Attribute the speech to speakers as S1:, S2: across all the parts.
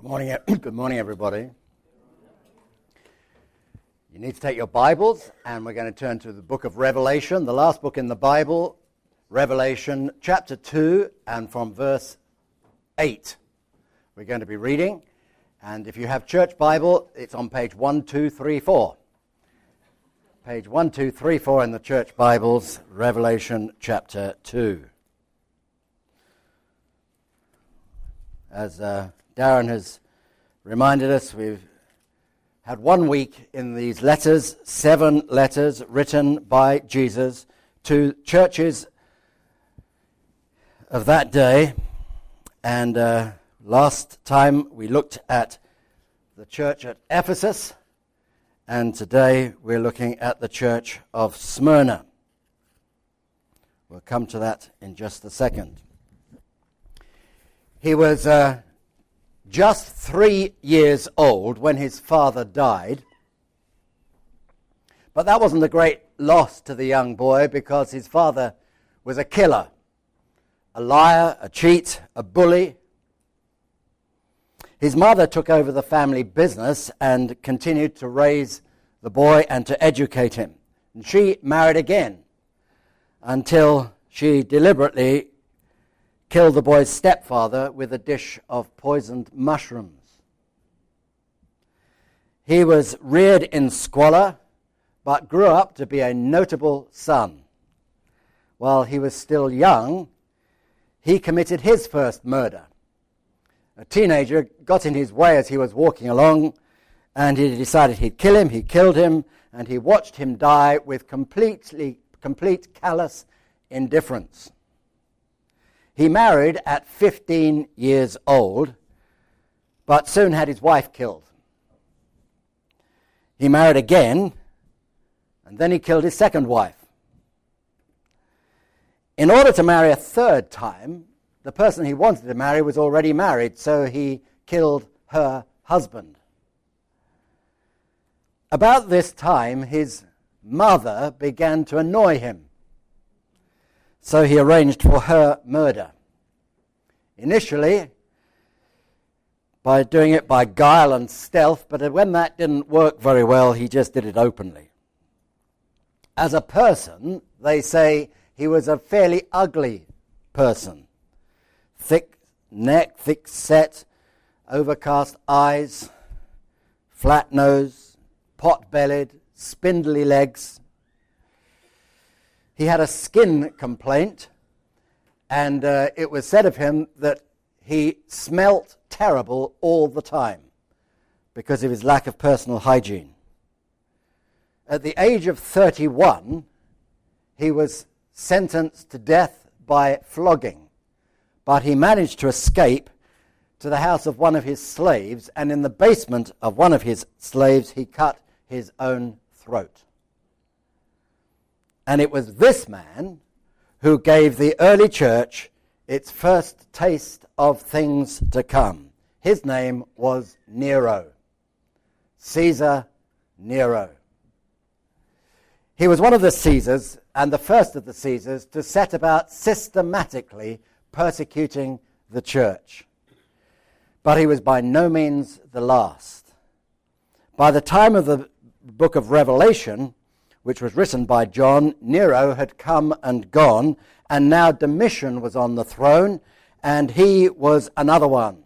S1: Good morning, good morning, everybody. You need to take your Bibles, and we're going to turn to the book of Revelation, the last book in the Bible, Revelation chapter 2, and from verse 8. We're going to be reading, and if you have Church Bible, it's on page 1234. Page 1234 in the Church Bibles, Revelation chapter 2. As uh, Darren has reminded us we've had one week in these letters, seven letters written by Jesus to churches of that day. And uh, last time we looked at the church at Ephesus, and today we're looking at the church of Smyrna. We'll come to that in just a second. He was uh, just three years old when his father died. But that wasn't a great loss to the young boy because his father was a killer, a liar, a cheat, a bully. His mother took over the family business and continued to raise the boy and to educate him. And she married again until she deliberately killed the boy's stepfather with a dish of poisoned mushrooms. He was reared in squalor, but grew up to be a notable son. While he was still young, he committed his first murder. A teenager got in his way as he was walking along, and he decided he'd kill him. He killed him, and he watched him die with completely, complete callous indifference. He married at 15 years old, but soon had his wife killed. He married again, and then he killed his second wife. In order to marry a third time, the person he wanted to marry was already married, so he killed her husband. About this time, his mother began to annoy him. So he arranged for her murder. Initially, by doing it by guile and stealth, but when that didn't work very well, he just did it openly. As a person, they say he was a fairly ugly person. Thick neck, thick set, overcast eyes, flat nose, pot bellied, spindly legs, he had a skin complaint, and uh, it was said of him that he smelt terrible all the time because of his lack of personal hygiene. At the age of 31, he was sentenced to death by flogging, but he managed to escape to the house of one of his slaves, and in the basement of one of his slaves, he cut his own throat. And it was this man who gave the early church its first taste of things to come. His name was Nero, Caesar Nero. He was one of the Caesars and the first of the Caesars to set about systematically persecuting the church. But he was by no means the last. By the time of the book of Revelation, which was written by John, Nero had come and gone, and now Domitian was on the throne, and he was another one.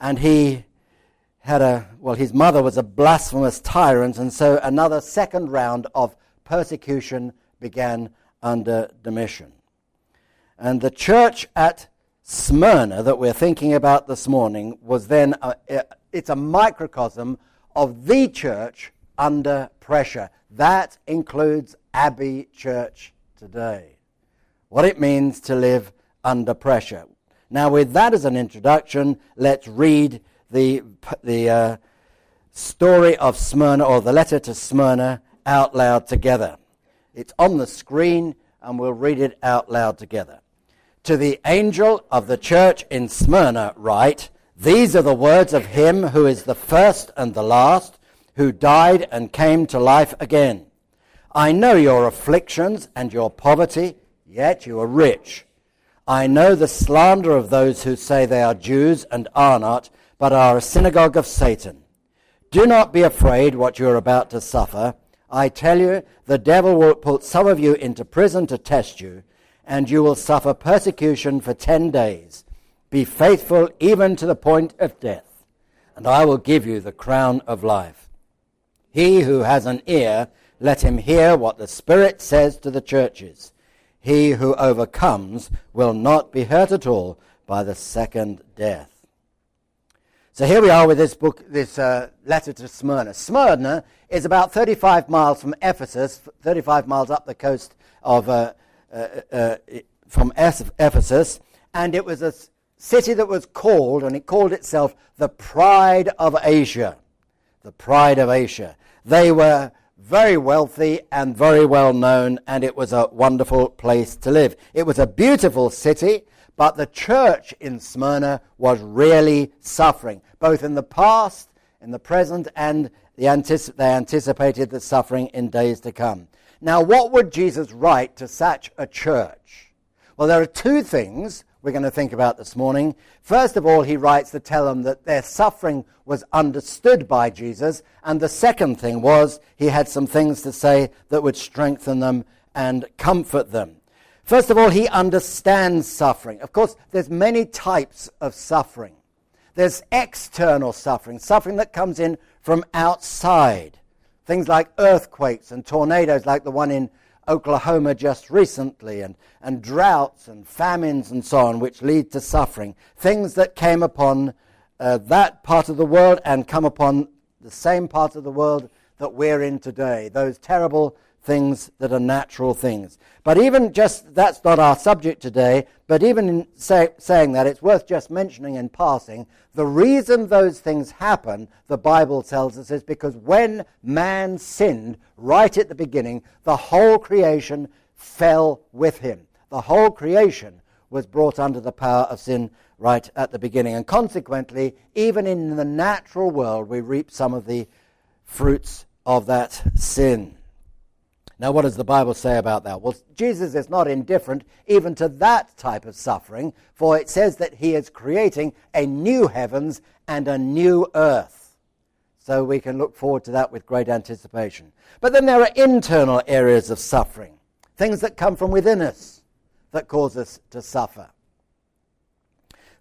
S1: And he had a, well, his mother was a blasphemous tyrant, and so another second round of persecution began under Domitian. And the church at Smyrna that we're thinking about this morning was then, a, it's a microcosm of the church under pressure. That includes Abbey Church today. What it means to live under pressure. Now, with that as an introduction, let's read the, the uh, story of Smyrna, or the letter to Smyrna, out loud together. It's on the screen, and we'll read it out loud together. To the angel of the church in Smyrna, write These are the words of him who is the first and the last who died and came to life again. I know your afflictions and your poverty, yet you are rich. I know the slander of those who say they are Jews and are not, but are a synagogue of Satan. Do not be afraid what you are about to suffer. I tell you, the devil will put some of you into prison to test you, and you will suffer persecution for ten days. Be faithful even to the point of death, and I will give you the crown of life. He who has an ear, let him hear what the Spirit says to the churches. He who overcomes will not be hurt at all by the second death. So here we are with this book, this uh, letter to Smyrna. Smyrna is about 35 miles from Ephesus, 35 miles up the coast of uh, uh, uh from Ephesus, and it was a city that was called, and it called itself the Pride of Asia. The Pride of Asia. They were very wealthy and very well known, and it was a wonderful place to live. It was a beautiful city but the church in Smyrna was really suffering, both in the past, in the present, and the anticip- they anticipated the suffering in days to come. Now, what would Jesus write to such a church? Well, there are two things we're going to think about this morning. First of all, he writes to tell them that their suffering was understood by Jesus. And the second thing was he had some things to say that would strengthen them and comfort them. First of all, he understands suffering. Of course, there's many types of suffering. There's external suffering, suffering that comes in from outside. Things like earthquakes and tornadoes, like the one in Oklahoma just recently, and, and droughts and famines and so on, which lead to suffering. Things that came upon uh, that part of the world and come upon the same part of the world that we're in today. Those terrible things that are natural things. But even just, that's not our subject today, but even in say, saying that, it's worth just mentioning in passing, the reason those things happen, the Bible tells us, is because when man sinned right at the beginning, the whole creation fell with him. The whole creation was brought under the power of sin right at the beginning. And consequently, even in the natural world, we reap some of the fruits of that sin. Now, what does the Bible say about that? Well, Jesus is not indifferent even to that type of suffering, for it says that he is creating a new heavens and a new earth. So we can look forward to that with great anticipation. But then there are internal areas of suffering, things that come from within us that cause us to suffer.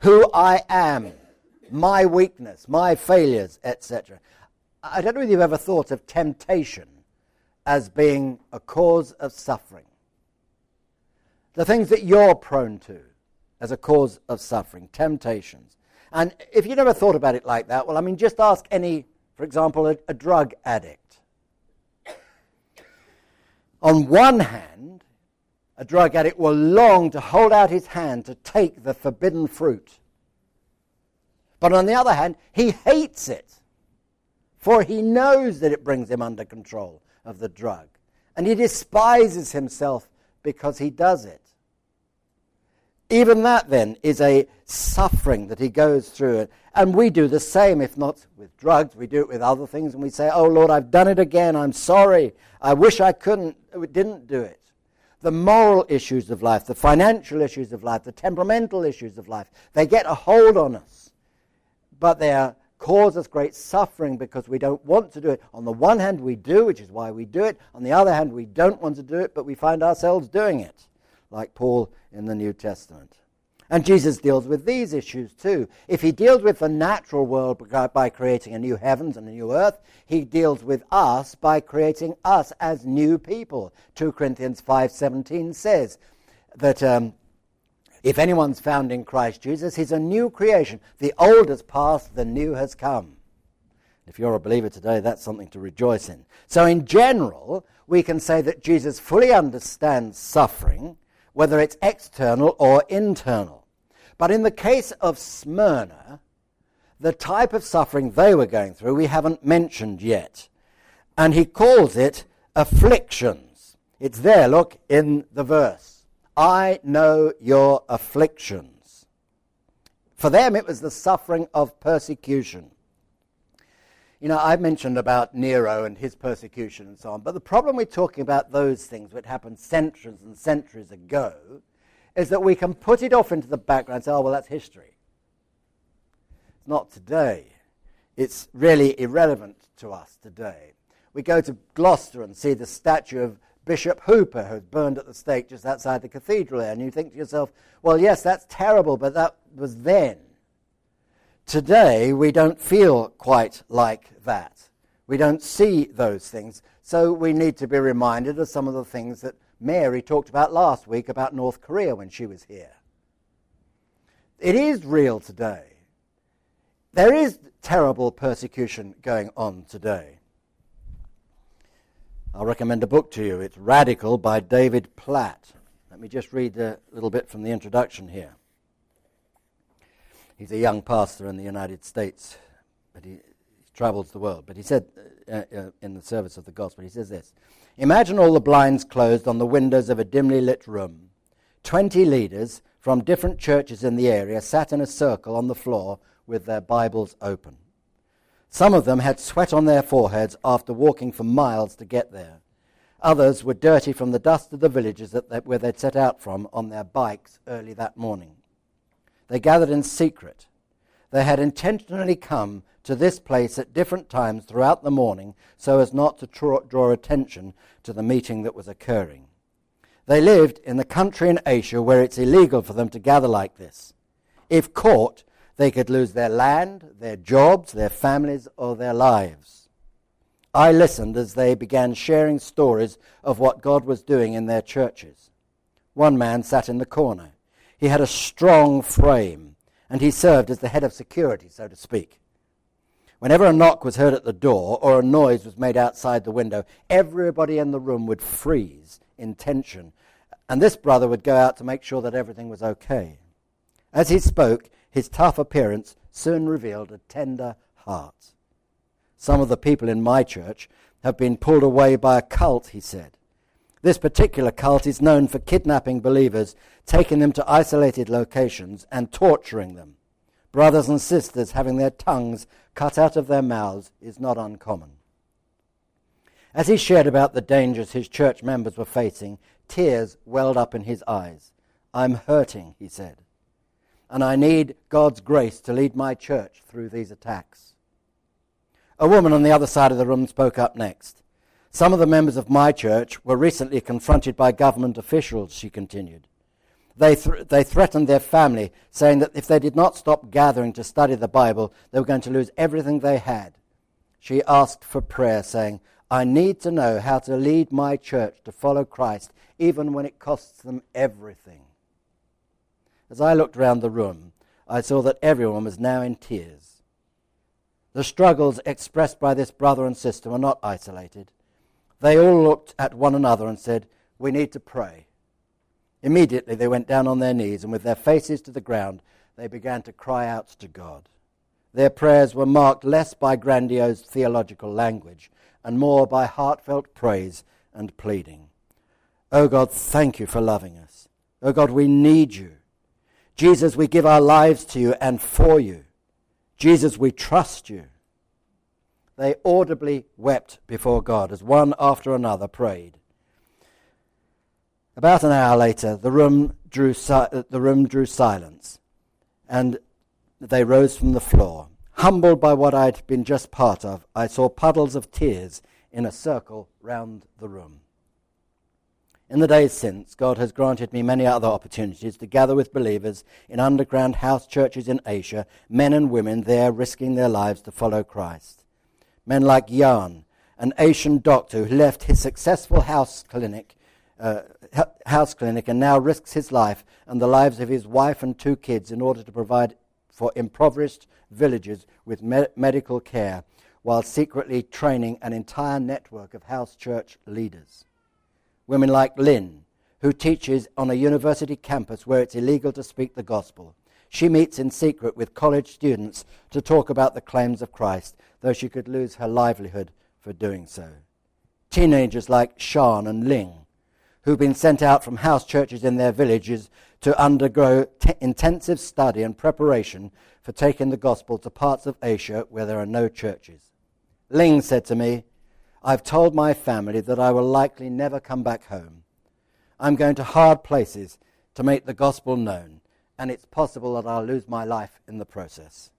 S1: Who I am, my weakness, my failures, etc. I don't know if you've ever thought of temptation as being a cause of suffering. The things that you're prone to as a cause of suffering, temptations. And if you never thought about it like that, well, I mean, just ask any, for example, a, a drug addict. On one hand, a drug addict will long to hold out his hand to take the forbidden fruit. But on the other hand, he hates it, for he knows that it brings him under control of the drug. And he despises himself because he does it. Even that, then, is a suffering that he goes through. And we do the same, if not with drugs, we do it with other things, and we say, Oh Lord, I've done it again. I'm sorry. I wish I couldn't, didn't do it. The moral issues of life, the financial issues of life, the temperamental issues of life, they get a hold on us. But they are cause us great suffering because we don't want to do it. On the one hand, we do, which is why we do it. On the other hand, we don't want to do it, but we find ourselves doing it, like Paul in the New Testament. And Jesus deals with these issues too. If he deals with the natural world by creating a new heavens and a new earth, he deals with us by creating us as new people. 2 Corinthians 5:17 says that um, if anyone's found in Christ Jesus, he's a new creation. The old has passed, the new has come. If you're a believer today, that's something to rejoice in. So, in general, we can say that Jesus fully understands suffering, whether it's external or internal. But in the case of Smyrna, the type of suffering they were going through, we haven't mentioned yet. And he calls it afflictions. It's there, look, in the verse. I know your afflictions. For them, it was the suffering of persecution. You know, I mentioned about Nero and his persecution and so on, but the problem with talking about those things, which happened centuries and centuries ago, is that we can put it off into the background and say, oh, well, that's history. It's not today. It's really irrelevant to us today. We go to Gloucester and see the statue of Bishop Hooper, who was burned at the stake just outside the cathedral there, and you think to yourself, well, yes, that's terrible, but that was then. Today, we don't feel quite like that. We don't see those things. So we need to be reminded of some of the things that Mary talked about last week about North Korea when she was here. It is real today. There is terrible persecution going on today. I'll recommend a book to you. It's Radical by David Platt. Let me just read a little bit from the introduction here. He's a young pastor in the United States, but he, travels the world. But he said uh, uh, in the service of the gospel, he says this Imagine all the blinds closed on the windows of a dimly lit room. Twenty leaders from different churches in the area sat in a circle on the floor with their Bibles open. Some of them had sweat on their foreheads after walking for miles to get there. Others were dirty from the dust of the villages they, where they'd set out from on their bikes early that morning. They gathered in secret. They had intentionally come to this place at different times throughout the morning so as not to draw, draw attention to the meeting that was occurring. They lived in the country in Asia where it's illegal for them to gather like this. If caught, they could lose their land, their jobs, their families, or their lives. I listened as they began sharing stories of what God was doing in their churches. One man sat in the corner. He had a strong frame, and he served as the head of security, so to speak. Whenever a knock was heard at the door or a noise was made outside the window, everybody in the room would freeze in tension, and this brother would go out to make sure that everything was okay. As he spoke, his tough appearance soon revealed a tender heart. Some of the people in my church have been pulled away by a cult, he said. This particular cult is known for kidnapping believers, taking them to isolated locations, and torturing them. Brothers and sisters having their tongues cut out of their mouths is not uncommon. As he shared about the dangers his church members were facing, tears welled up in his eyes. I'm hurting, he said, and I need God's grace to lead my church through these attacks. A woman on the other side of the room spoke up next. Some of the members of my church were recently confronted by government officials, she continued. They, th- they threatened their family, saying that if they did not stop gathering to study the Bible, they were going to lose everything they had. She asked for prayer, saying, I need to know how to lead my church to follow Christ, even when it costs them everything. As I looked round the room, I saw that everyone was now in tears. The struggles expressed by this brother and sister were not isolated. They all looked at one another and said, We need to pray. Immediately they went down on their knees, and with their faces to the ground, they began to cry out to God. Their prayers were marked less by grandiose theological language and more by heartfelt praise and pleading. Oh God, thank you for loving us. Oh God, we need you. Jesus, we give our lives to you and for you. Jesus, we trust you they audibly wept before God as one after another prayed. About an hour later, the room drew, si- uh, the room drew silence, and they rose from the floor. Humbled by what I'd been just part of, I saw puddles of tears in a circle round the room. In the days since, God has granted me many other opportunities to gather with believers in underground house churches in Asia, men and women there risking their lives to follow Christ men like Jan, an Asian doctor who left his successful house clinic, uh, house clinic and now risks his life and the lives of his wife and two kids in order to provide for impoverished villages with me- medical care while secretly training an entire network of house church leaders. Women like Lynn, who teaches on a university campus where it's illegal to speak the gospel. She meets in secret with college students to talk about the claims of Christ though she could lose her livelihood for doing so. Teenagers like Shan and Ling, who've been sent out from house churches in their villages to undergo t- intensive study and preparation for taking the gospel to parts of Asia where there are no churches. Ling said to me, I've told my family that I will likely never come back home. I'm going to hard places to make the gospel known, and it's possible that I'll lose my life in the process.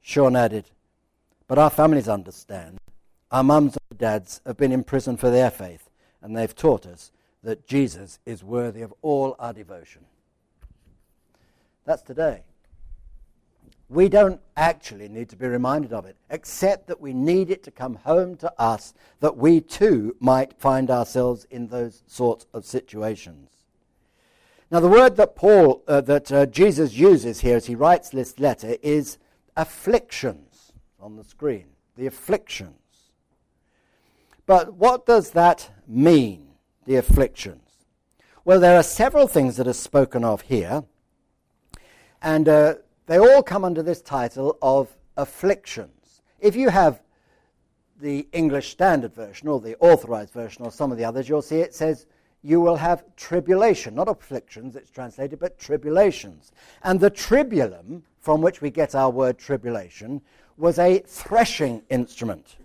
S1: Shan added, But our families understand. Our mums and dads have been in prison for their faith, and they've taught us that Jesus is worthy of all our devotion. That's today. We don't actually need to be reminded of it, except that we need it to come home to us that we too might find ourselves in those sorts of situations. Now, the word that Paul, uh, that uh, Jesus uses here as he writes this letter is afflictions on the screen. The afflictions. But what does that mean, the afflictions? Well, there are several things that are spoken of here, and uh, they all come under this title of afflictions. If you have the English Standard Version or the Authorized Version or some of the others, you'll see it says you will have tribulation, not afflictions, it's translated, but tribulations. And the tribulum, from which we get our word tribulation, was a threshing instrument.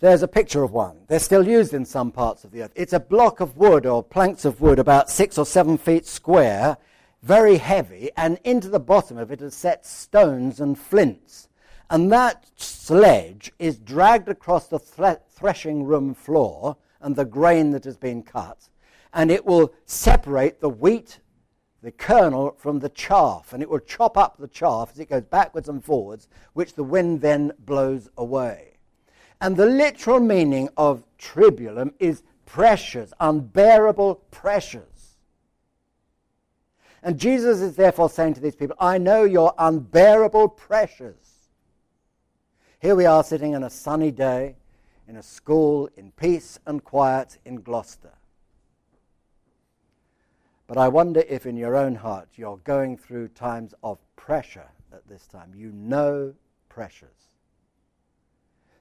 S1: There's a picture of one. They're still used in some parts of the earth. It's a block of wood or planks of wood about six or seven feet square, very heavy, and into the bottom of it are set stones and flints. And that sledge is dragged across the threshing room floor and the grain that has been cut, and it will separate the wheat, the kernel, from the chaff, and it will chop up the chaff as it goes backwards and forwards, which the wind then blows away. And the literal meaning of tribulum is pressures, unbearable pressures. And Jesus is therefore saying to these people, I know your unbearable pressures. Here we are sitting on a sunny day in a school in peace and quiet in Gloucester. But I wonder if in your own heart you're going through times of pressure at this time. You know pressures.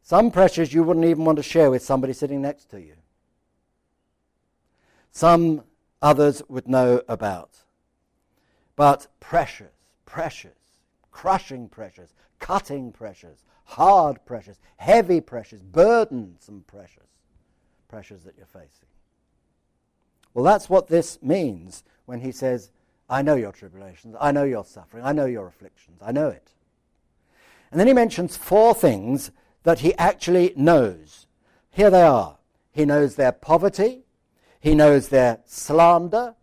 S1: Some pressures you wouldn't even want to share with somebody sitting next to you. Some others would know about. But pressures, pressures, crushing pressures, cutting pressures, hard pressures, heavy pressures, burdensome pressures, pressures that you're facing. Well, that's what this means when he says, I know your tribulations, I know your suffering, I know your afflictions, I know it. And then he mentions four things that he actually knows. Here they are. He knows their poverty, he knows their slander,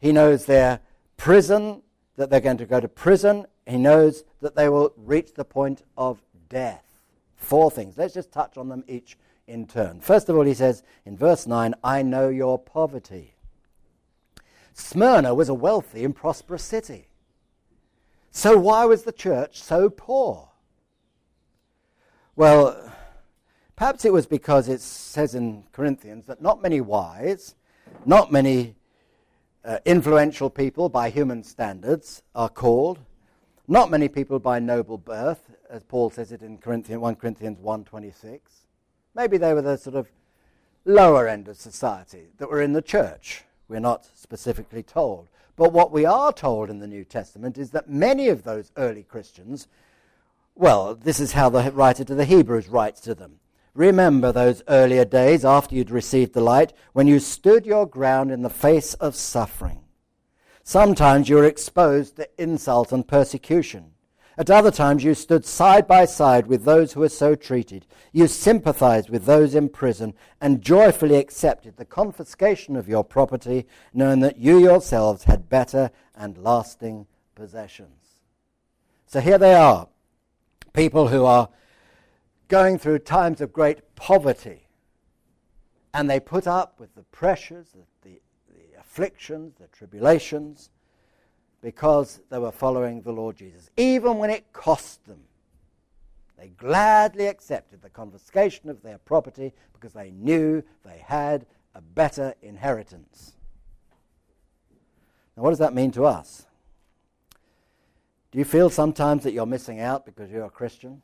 S1: he knows their prison, that they're going to go to prison, he knows that they will reach the point of death. Four things. Let's just touch on them each in turn. First of all, he says in verse 9, I know your poverty. Smyrna was a wealthy and prosperous city. So why was the church so poor? Well, perhaps it was because it says in Corinthians that not many wise, not many uh, influential people by human standards are called, not many people by noble birth, as Paul says it in Corinthians, 1 Corinthians 1.26. Maybe they were the sort of lower end of society that were in the church. We're not specifically told. But what we are told in the New Testament is that many of those early Christians, well, this is how the writer to the Hebrews writes to them. Remember those earlier days after you'd received the light when you stood your ground in the face of suffering Sometimes you were exposed to insult and persecution. At other times you stood side by side with those who were so treated. You sympathized with those in prison and joyfully accepted the confiscation of your property, knowing that you yourselves had better and lasting possessions. So here they are, people who are going through times of great poverty, and they put up with the pressures, the afflictions, the tribulations, because they were following the Lord Jesus, even when it cost them. They gladly accepted the confiscation of their property because they knew they had a better inheritance. Now, what does that mean to us? Do you feel sometimes that you're missing out because you're a Christian?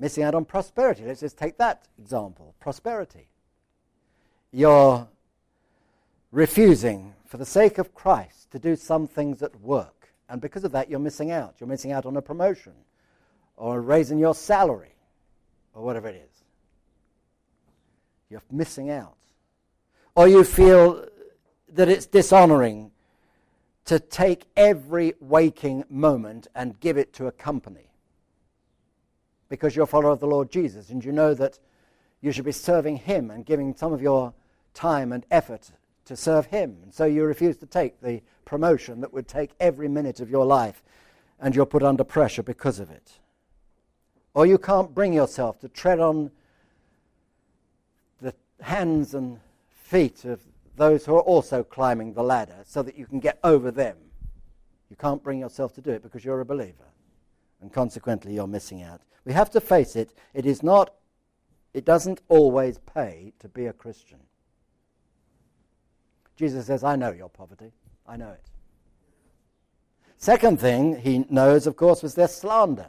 S1: Missing out on prosperity. Let's just take that example prosperity. You're refusing, for the sake of Christ, to do some things at work. And because of that, you're missing out. You're missing out on a promotion or raising your salary or whatever it is. You're missing out. Or you feel that it's dishonoring to take every waking moment and give it to a company because you're a follower of the Lord Jesus and you know that you should be serving Him and giving some of your time and effort to serve Him. And so you refuse to take the promotion that would take every minute of your life and you're put under pressure because of it. Or you can't bring yourself to tread on the hands and feet of those who are also climbing the ladder so that you can get over them. You can't bring yourself to do it because you're a believer. And consequently, you're missing out. We have to face it. It is not, it doesn't always pay to be a Christian. Jesus says, I know your poverty. I know it. Second thing he knows, of course, was their slander.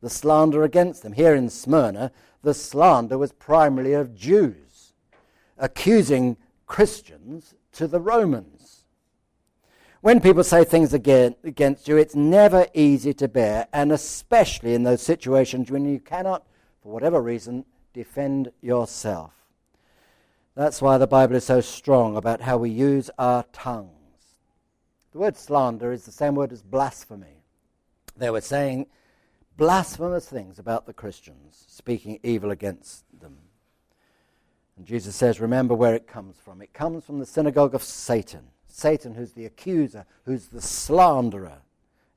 S1: The slander against them. Here in Smyrna, the slander was primarily of Jews, accusing Christians to the Romans. When people say things against you, it's never easy to bear, and especially in those situations when you cannot, for whatever reason, defend yourself. That's why the Bible is so strong about how we use our tongues. The word slander is the same word as blasphemy. They were saying blasphemous things about the Christians, speaking evil against them. And Jesus says, remember where it comes from. It comes from the synagogue of Satan. Satan, who's the accuser, who's the slanderer,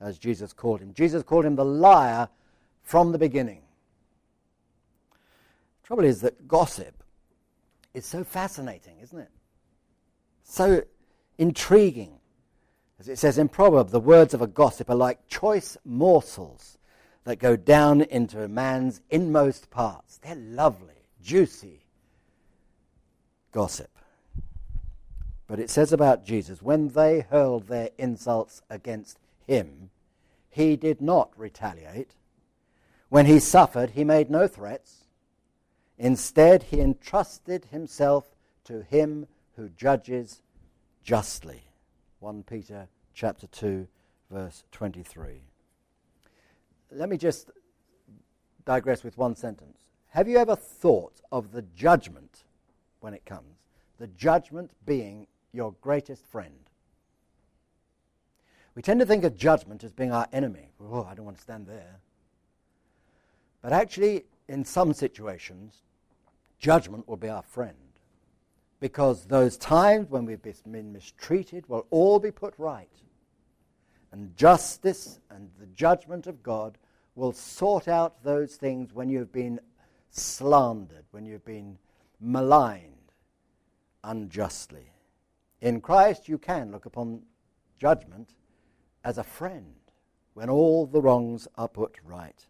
S1: as Jesus called him. Jesus called him the liar from the beginning. Trouble is that gossip is so fascinating, isn't it? So intriguing. As it says in Proverbs, the words of a gossip are like choice morsels that go down into a man's inmost parts. They're lovely, juicy, gossip. But it says about Jesus, when they hurled their insults against him, he did not retaliate. When he suffered, he made no threats. Instead, he entrusted himself to him who judges justly. 1 Peter chapter 2 verse 23. Let me just digress with one sentence. Have you ever thought of the judgment when it comes. The judgment being your greatest friend. We tend to think of judgment as being our enemy. Oh, I don't want to stand there. But actually, in some situations, judgment will be our friend. Because those times when we've been mistreated will all be put right. And justice and the judgment of God will sort out those things when you've been slandered, when you've been maligned unjustly. In Christ, you can look upon judgment as a friend when all the wrongs are put right.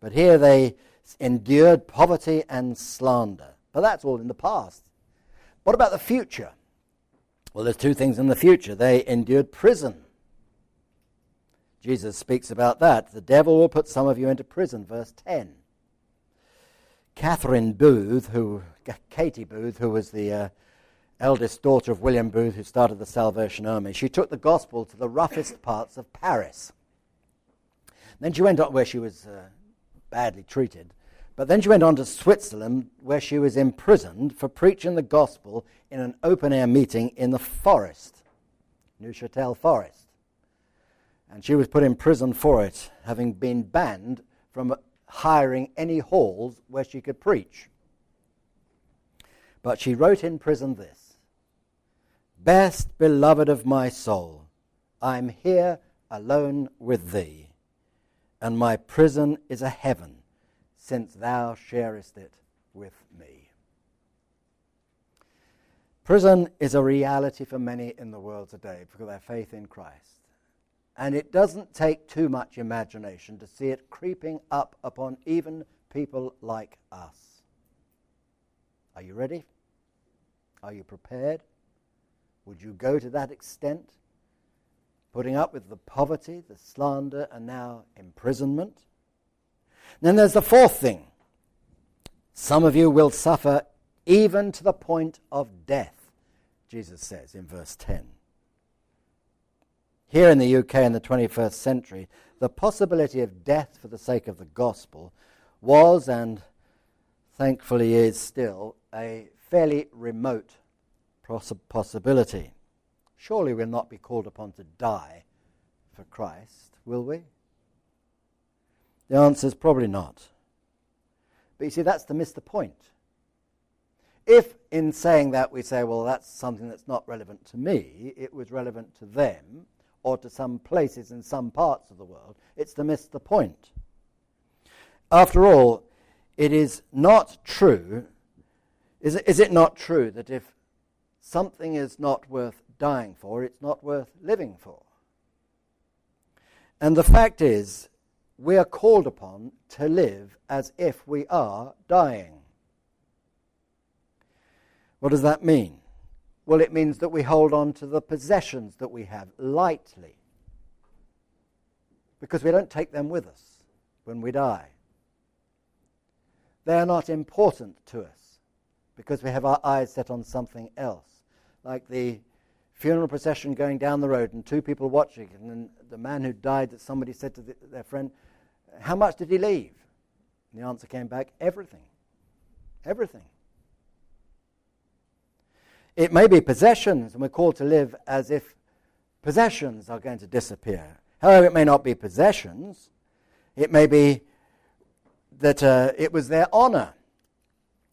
S1: But here they endured poverty and slander. But that's all in the past. What about the future? Well, there's two things in the future. They endured prison. Jesus speaks about that. The devil will put some of you into prison, verse 10. Catherine Booth, who Katie Booth, who was the uh, eldest daughter of William Booth, who started the Salvation Army, she took the gospel to the roughest parts of Paris. Then she went on where she was uh, badly treated. But then she went on to Switzerland, where she was imprisoned for preaching the gospel in an open air meeting in the forest, Neuchâtel Forest. And she was put in prison for it, having been banned from hiring any halls where she could preach. But she wrote in prison this Best beloved of my soul, I'm here alone with thee, and my prison is a heaven, since thou sharest it with me. Prison is a reality for many in the world today because of their faith in Christ. And it doesn't take too much imagination to see it creeping up upon even people like us. Are you ready? Are you prepared? Would you go to that extent? Putting up with the poverty, the slander, and now imprisonment? then there's the fourth thing. Some of you will suffer even to the point of death, Jesus says in verse 10. Here in the UK in the 21st century, the possibility of death for the sake of the gospel was and thankfully is still a fairly remote possibility. surely we'll not be called upon to die for Christ, will we? The answer is probably not. But you see, that's to miss the point. If in saying that we say, well, that's something that's not relevant to me, it was relevant to them or to some places in some parts of the world, it's to miss the point. After all, it is not true, is it, is it not true that if something is not worth dying for, it's not worth living for? And the fact is, we are called upon to live as if we are dying. What does that mean? Well, it means that we hold on to the possessions that we have lightly because we don't take them with us when we die. They are not important to us because we have our eyes set on something else, like the funeral procession going down the road and two people watching, and then the man who died that somebody said to the, their friend, How much did he leave? And the answer came back, Everything. Everything. It may be possessions, and we're called to live as if possessions are going to disappear. However, it may not be possessions. It may be that uh, it was their honor,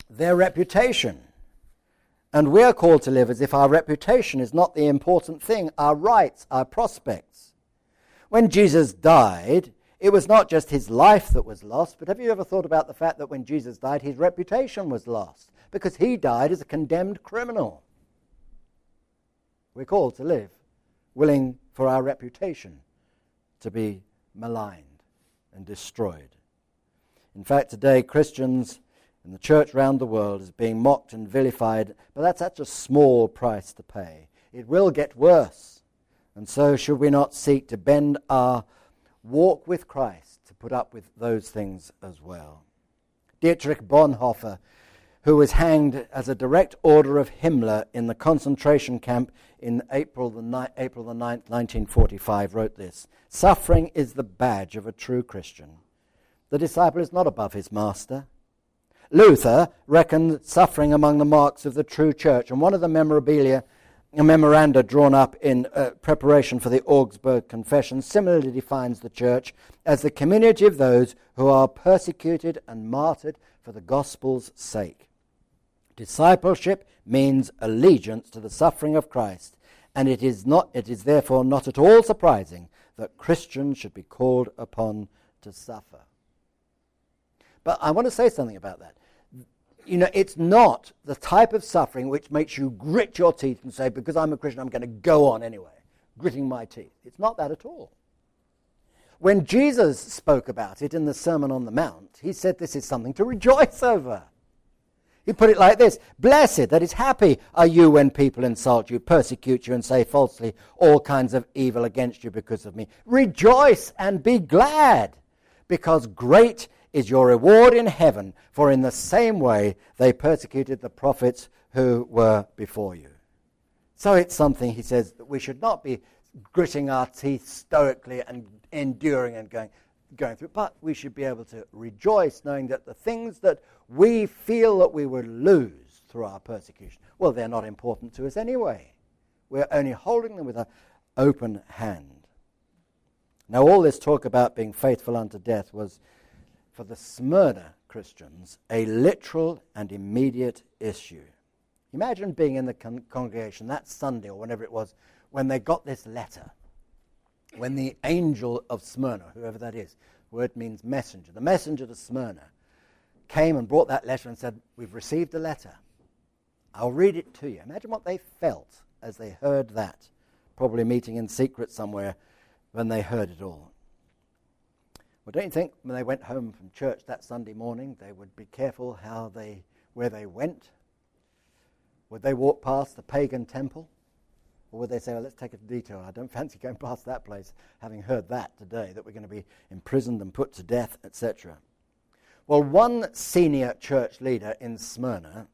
S1: their reputation. And we are called to live as if our reputation is not the important thing, our rights, our prospects. When Jesus died, it was not just his life that was lost, but have you ever thought about the fact that when Jesus died, his reputation was lost? Because he died as a condemned criminal. We're called to live willing for our reputation to be maligned and destroyed. In fact, today Christians in the church round the world is being mocked and vilified, but that's such a small price to pay. It will get worse. And so, should we not seek to bend our walk with Christ to put up with those things as well? Dietrich Bonhoeffer who was hanged as a direct order of Himmler in the concentration camp in April the, ni- April the 9th, 1945, wrote this Suffering is the badge of a true Christian. The disciple is not above his master. Luther reckoned suffering among the marks of the true church, and one of the memorabilia, memoranda drawn up in uh, preparation for the Augsburg Confession similarly defines the church as the community of those who are persecuted and martyred for the gospel's sake. Discipleship means allegiance to the suffering of Christ, and it is, not, it is therefore not at all surprising that Christians should be called upon to suffer. But I want to say something about that. You know, it's not the type of suffering which makes you grit your teeth and say, because I'm a Christian, I'm going to go on anyway, gritting my teeth. It's not that at all. When Jesus spoke about it in the Sermon on the Mount, he said this is something to rejoice over. He put it like this Blessed, that is, happy are you when people insult you, persecute you, and say falsely all kinds of evil against you because of me. Rejoice and be glad, because great is your reward in heaven, for in the same way they persecuted the prophets who were before you. So it's something, he says, that we should not be gritting our teeth stoically and enduring and going, going through. But we should be able to rejoice knowing that the things that we feel that we would lose through our persecution, well, they're not important to us anyway. We're only holding them with an open hand. Now, all this talk about being faithful unto death was, for the Smyrna Christians, a literal and immediate issue. Imagine being in the con- congregation that Sunday or whenever it was when they got this letter when the angel of Smyrna, whoever that is, word means messenger, the messenger to Smyrna, came and brought that letter and said, We've received a letter. I'll read it to you. Imagine what they felt as they heard that, probably meeting in secret somewhere when they heard it all. Well, don't you think when they went home from church that Sunday morning, they would be careful how they, where they went? Would they walk past the pagan temple? Or would they say, well, let's take a detour? I don't fancy going past that place, having heard that today, that we're going to be imprisoned and put to death, etc. Well, one senior church leader in Smyrna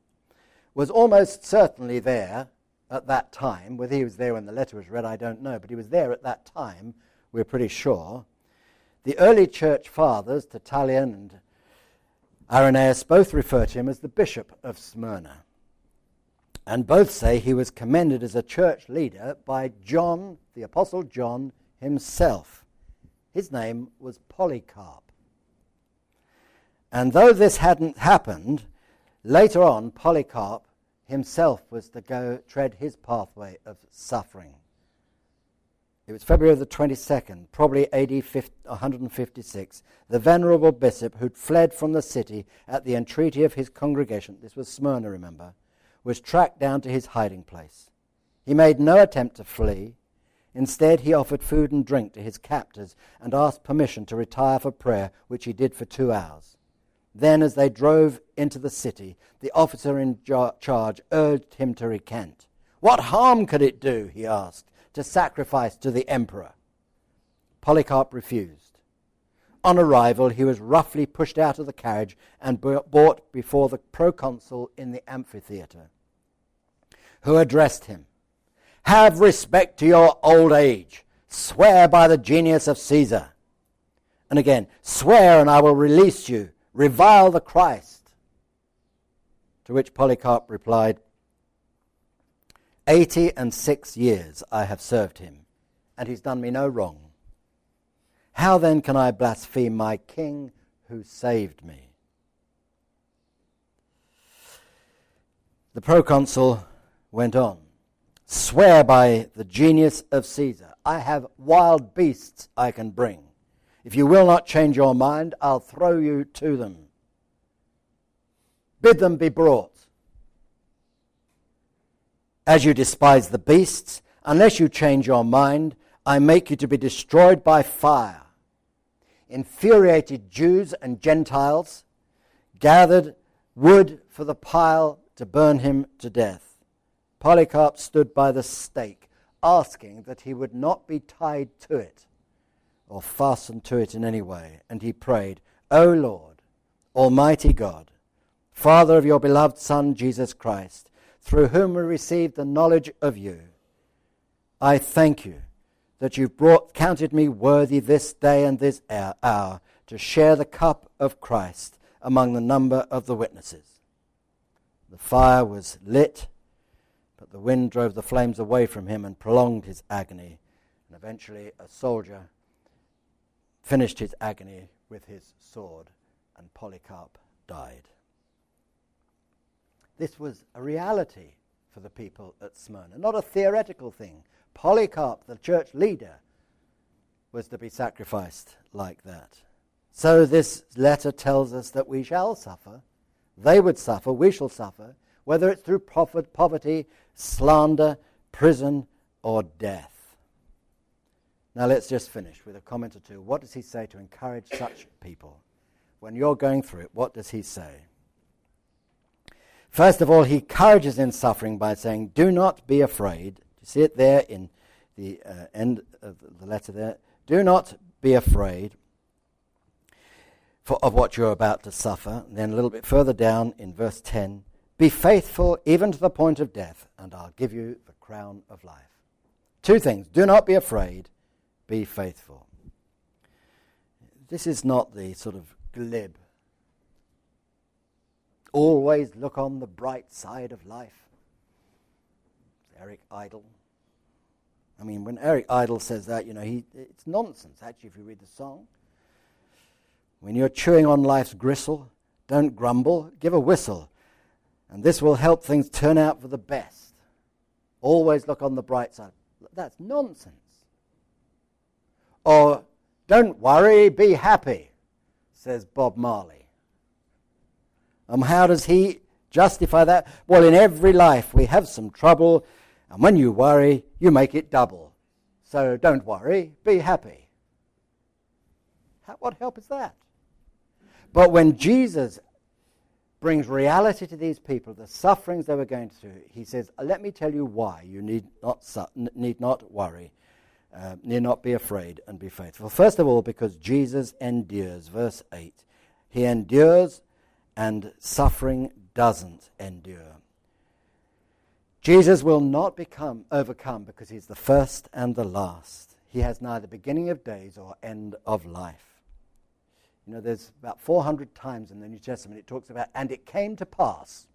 S1: was almost certainly there at that time. Whether he was there when the letter was read, I don't know, but he was there at that time, we're pretty sure. The early church fathers, Tertullian and Irenaeus, both refer to him as the bishop of Smyrna. And both say he was commended as a church leader by John, the Apostle John himself. His name was Polycarp. And though this hadn't happened, later on, Polycarp himself was to go tread his pathway of suffering. It was February the 22nd, probably AD 156. The venerable bishop who'd fled from the city at the entreaty of his congregation, this was Smyrna, remember, was tracked down to his hiding place. He made no attempt to flee. Instead, he offered food and drink to his captors and asked permission to retire for prayer, which he did for two hours. Then, as they drove into the city, the officer in charge urged him to recant. What harm could it do, he asked, to sacrifice to the emperor? Polycarp refused. On arrival, he was roughly pushed out of the carriage and brought before the proconsul in the amphitheatre who addressed him Have respect to your old age. Swear by the genius of Caesar. And again, swear and I will release you. Revile the Christ. To which Polycarp replied, Eighty and six years I have served him, and he's done me no wrong. How then can I blaspheme my king who saved me? The proconsul went on. Swear by the genius of Caesar. I have wild beasts I can bring. If you will not change your mind, I'll throw you to them. Bid them be brought. As you despise the beasts, unless you change your mind, I make you to be destroyed by fire. Infuriated Jews and Gentiles gathered wood for the pile to burn him to death. Polycarp stood by the stake, asking that he would not be tied to it or fastened to it in any way. And he prayed, O Lord, Almighty God, Father of your beloved Son, Jesus Christ, through whom we received the knowledge of you, I thank you that you've brought, counted me worthy this day and this hour to share the cup of Christ among the number of the witnesses. The fire was lit but the wind drove the flames away from him and prolonged his agony. And eventually, a soldier finished his agony with his sword, and Polycarp died. This was a reality for the people at Smyrna, not a theoretical thing. Polycarp, the church leader, was to be sacrificed like that. So, this letter tells us that we shall suffer. They would suffer, we shall suffer, whether it's through poverty, slander, prison, or death. Now let's just finish with a comment or two. What does he say to encourage such people? When you're going through it, what does he say? First of all, he encourages in suffering by saying, Do not be afraid. You see it there in the uh, end of the letter there. Do not be afraid for, of what you're about to suffer. And then a little bit further down in verse 10, be faithful even to the point of death, and I'll give you the crown of life. Two things. Do not be afraid, be faithful. This is not the sort of glib, always look on the bright side of life. Eric Idle. I mean, when Eric Idle says that, you know, he, it's nonsense, actually, if you read the song. When you're chewing on life's gristle, don't grumble, give a whistle. And this will help things turn out for the best. Always look on the bright side. That's nonsense. Or, don't worry, be happy, says Bob Marley. Um, how does he justify that? Well, in every life we have some trouble, and when you worry, you make it double. So don't worry, be happy. How, what help is that? But when Jesus brings reality to these people, the sufferings they were going through. He says, Let me tell you why you need not, su- need not worry, uh, need not be afraid, and be faithful. First of all, because Jesus endures. Verse 8. He endures, and suffering doesn't endure. Jesus will not become overcome because he's the first and the last. He has neither beginning of days or end of life. You know, there's about 400 times in the New Testament it talks about, and it came to pass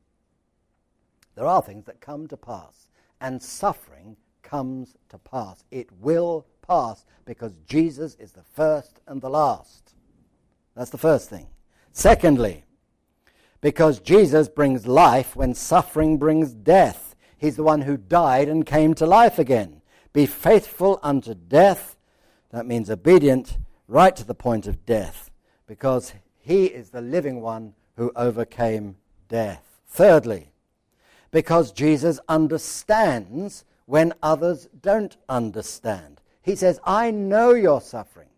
S1: There are things that come to pass, and suffering comes to pass. It will pass because Jesus is the first and the last. That's the first thing. Secondly, because Jesus brings life when suffering brings death. He's the one who died and came to life again. Be faithful unto death. That means obedient right to the point of death, because he is the living one who overcame death. Thirdly, because Jesus understands when others don't understand. He says, I know your suffering.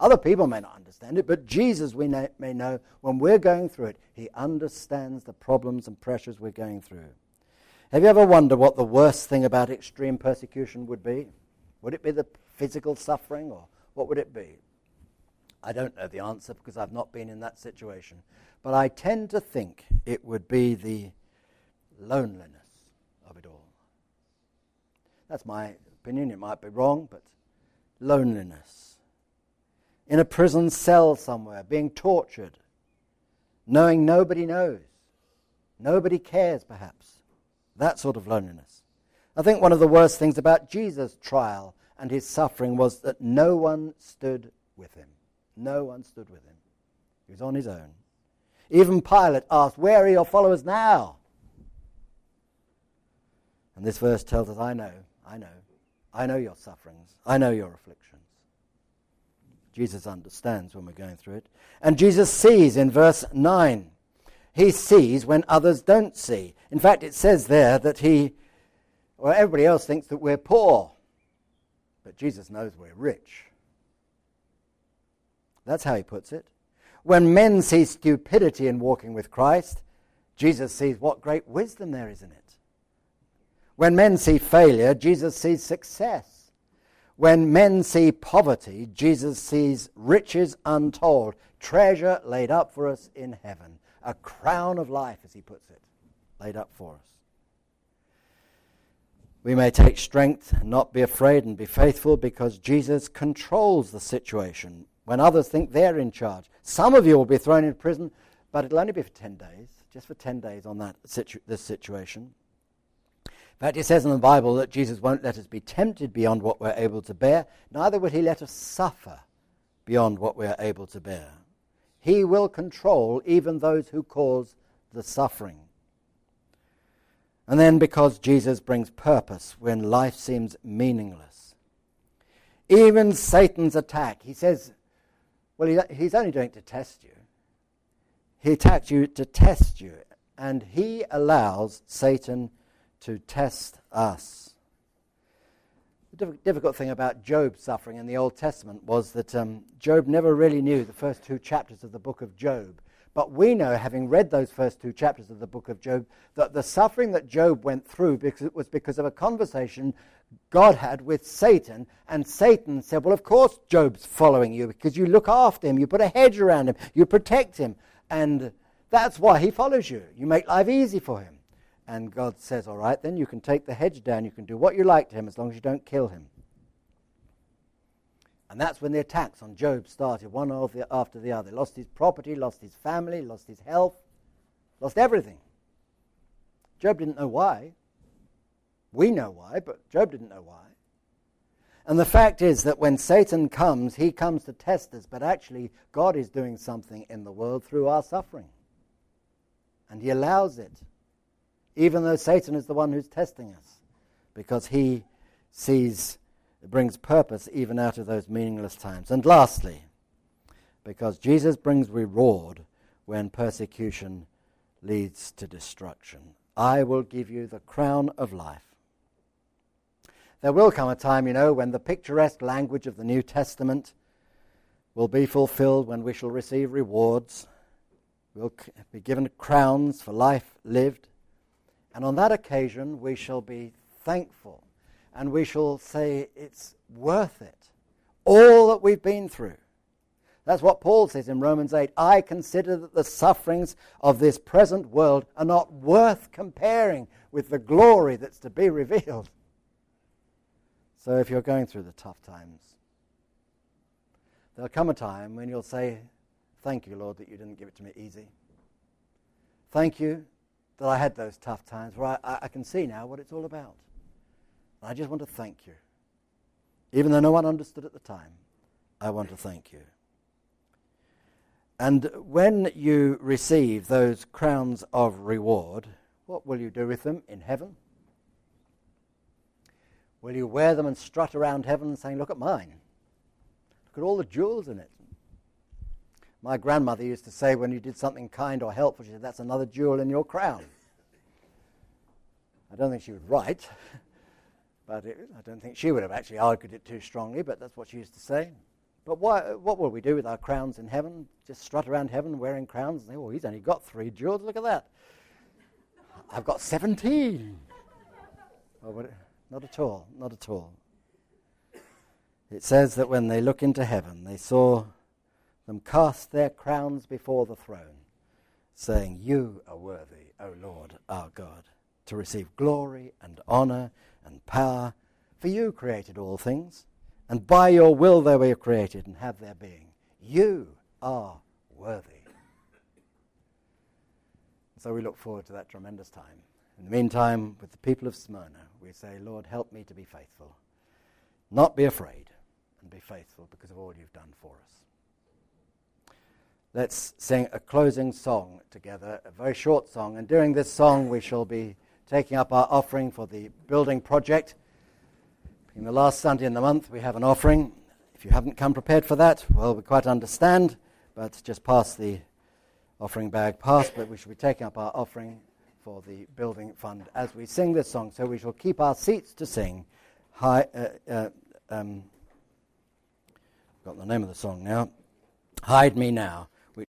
S1: Other people may not understand it, but Jesus, we may know, when we're going through it, he understands the problems and pressures we're going through. Have you ever wondered what the worst thing about extreme persecution would be? Would it be the physical suffering, or what would it be? I don't know the answer because I've not been in that situation. But I tend to think it would be the loneliness of it all. That's my opinion. It might be wrong, but loneliness in a prison cell somewhere, being tortured, knowing nobody knows, nobody cares, perhaps. That sort of loneliness. I think one of the worst things about Jesus' trial and his suffering was that no one stood with him. No one stood with him. He was on his own. Even Pilate asked, Where are your followers now? And this verse tells us, I know, I know. I know your sufferings. I know your afflictions. Jesus understands when we're going through it. And Jesus sees in verse 9. He sees when others don't see. In fact, it says there that he, well, everybody else thinks that we're poor, but Jesus knows we're rich. That's how he puts it. When men see stupidity in walking with Christ, Jesus sees what great wisdom there is in it. When men see failure, Jesus sees success. When men see poverty, Jesus sees riches untold, treasure laid up for us in heaven, a crown of life, as he puts it, laid up for us. We may take strength and not be afraid and be faithful because Jesus controls the situation when others think they're in charge. Some of you will be thrown into prison, but it'll only be for 10 days, just for 10 days on that situ- this situation. In fact, it says in the Bible that Jesus won't let us be tempted beyond what we're able to bear, neither will he let us suffer beyond what we're able to bear. He will control even those who cause the suffering. And then because Jesus brings purpose when life seems meaningless. Even Satan's attack, he says, well, he's only doing it to test you. He attacks you to test you, and he allows Satan to test us. The difficult thing about Job's suffering in the Old Testament was that um, Job never really knew the first two chapters of the book of Job. But we know, having read those first two chapters of the book of Job, that the suffering that Job went through because it was because of a conversation God had with Satan. And Satan said, Well, of course, Job's following you because you look after him, you put a hedge around him, you protect him. And that's why he follows you. You make life easy for him. And God says, All right, then you can take the hedge down. You can do what you like to him as long as you don't kill him. And that's when the attacks on Job started, one after the other. Lost his property, lost his family, lost his health, lost everything. Job didn't know why. We know why, but Job didn't know why. And the fact is that when Satan comes, he comes to test us, but actually, God is doing something in the world through our suffering. And he allows it even though Satan is the one who's testing us, because he sees, brings purpose even out of those meaningless times. And lastly, because Jesus brings reward when persecution leads to destruction. I will give you the crown of life. There will come a time, you know, when the picturesque language of the New Testament will be fulfilled, when we shall receive rewards. We'll be given crowns for life lived. And on that occasion, we shall be thankful and we shall say it's worth it. All that we've been through. That's what Paul says in Romans 8. I consider that the sufferings of this present world are not worth comparing with the glory that's to be revealed. So if you're going through the tough times, there'll come a time when you'll say, Thank you, Lord, that you didn't give it to me easy. Thank you that I had those tough times where I, I can see now what it's all about. I just want to thank you. Even though no one understood at the time, I want to thank you. And when you receive those crowns of reward, what will you do with them in heaven? Will you wear them and strut around heaven saying, Look at mine? Look at all the jewels in it. My grandmother used to say when you did something kind or helpful, she said, That's another jewel in your crown. I don't think she would write, but it, I don't think she would have actually argued it too strongly, but that's what she used to say. But why, what will we do with our crowns in heaven? Just strut around heaven wearing crowns and say, oh, he's only got three jewels, look at that. I've got 17. Oh, not at all, not at all. It says that when they look into heaven, they saw them cast their crowns before the throne, saying, You are worthy, O Lord our God, to receive glory and honor and power, for you created all things and by your will they were created and have their being. You are worthy. So we look forward to that tremendous time. In the meantime, with the people of Smyrna, we say, Lord, help me to be faithful. Not be afraid, and be faithful because of all you've done for us. Let's sing a closing song together, a very short song. And during this song, we shall be taking up our offering for the building project. In the last Sunday in the month, we have an offering. If you haven't come prepared for that, well, we quite understand, but just pass the offering bag past. But we shall be taking up our offering for the building fund as we sing this song. So we shall keep our seats to sing. Hi, uh, uh, um, got the name of the song now. Hide me now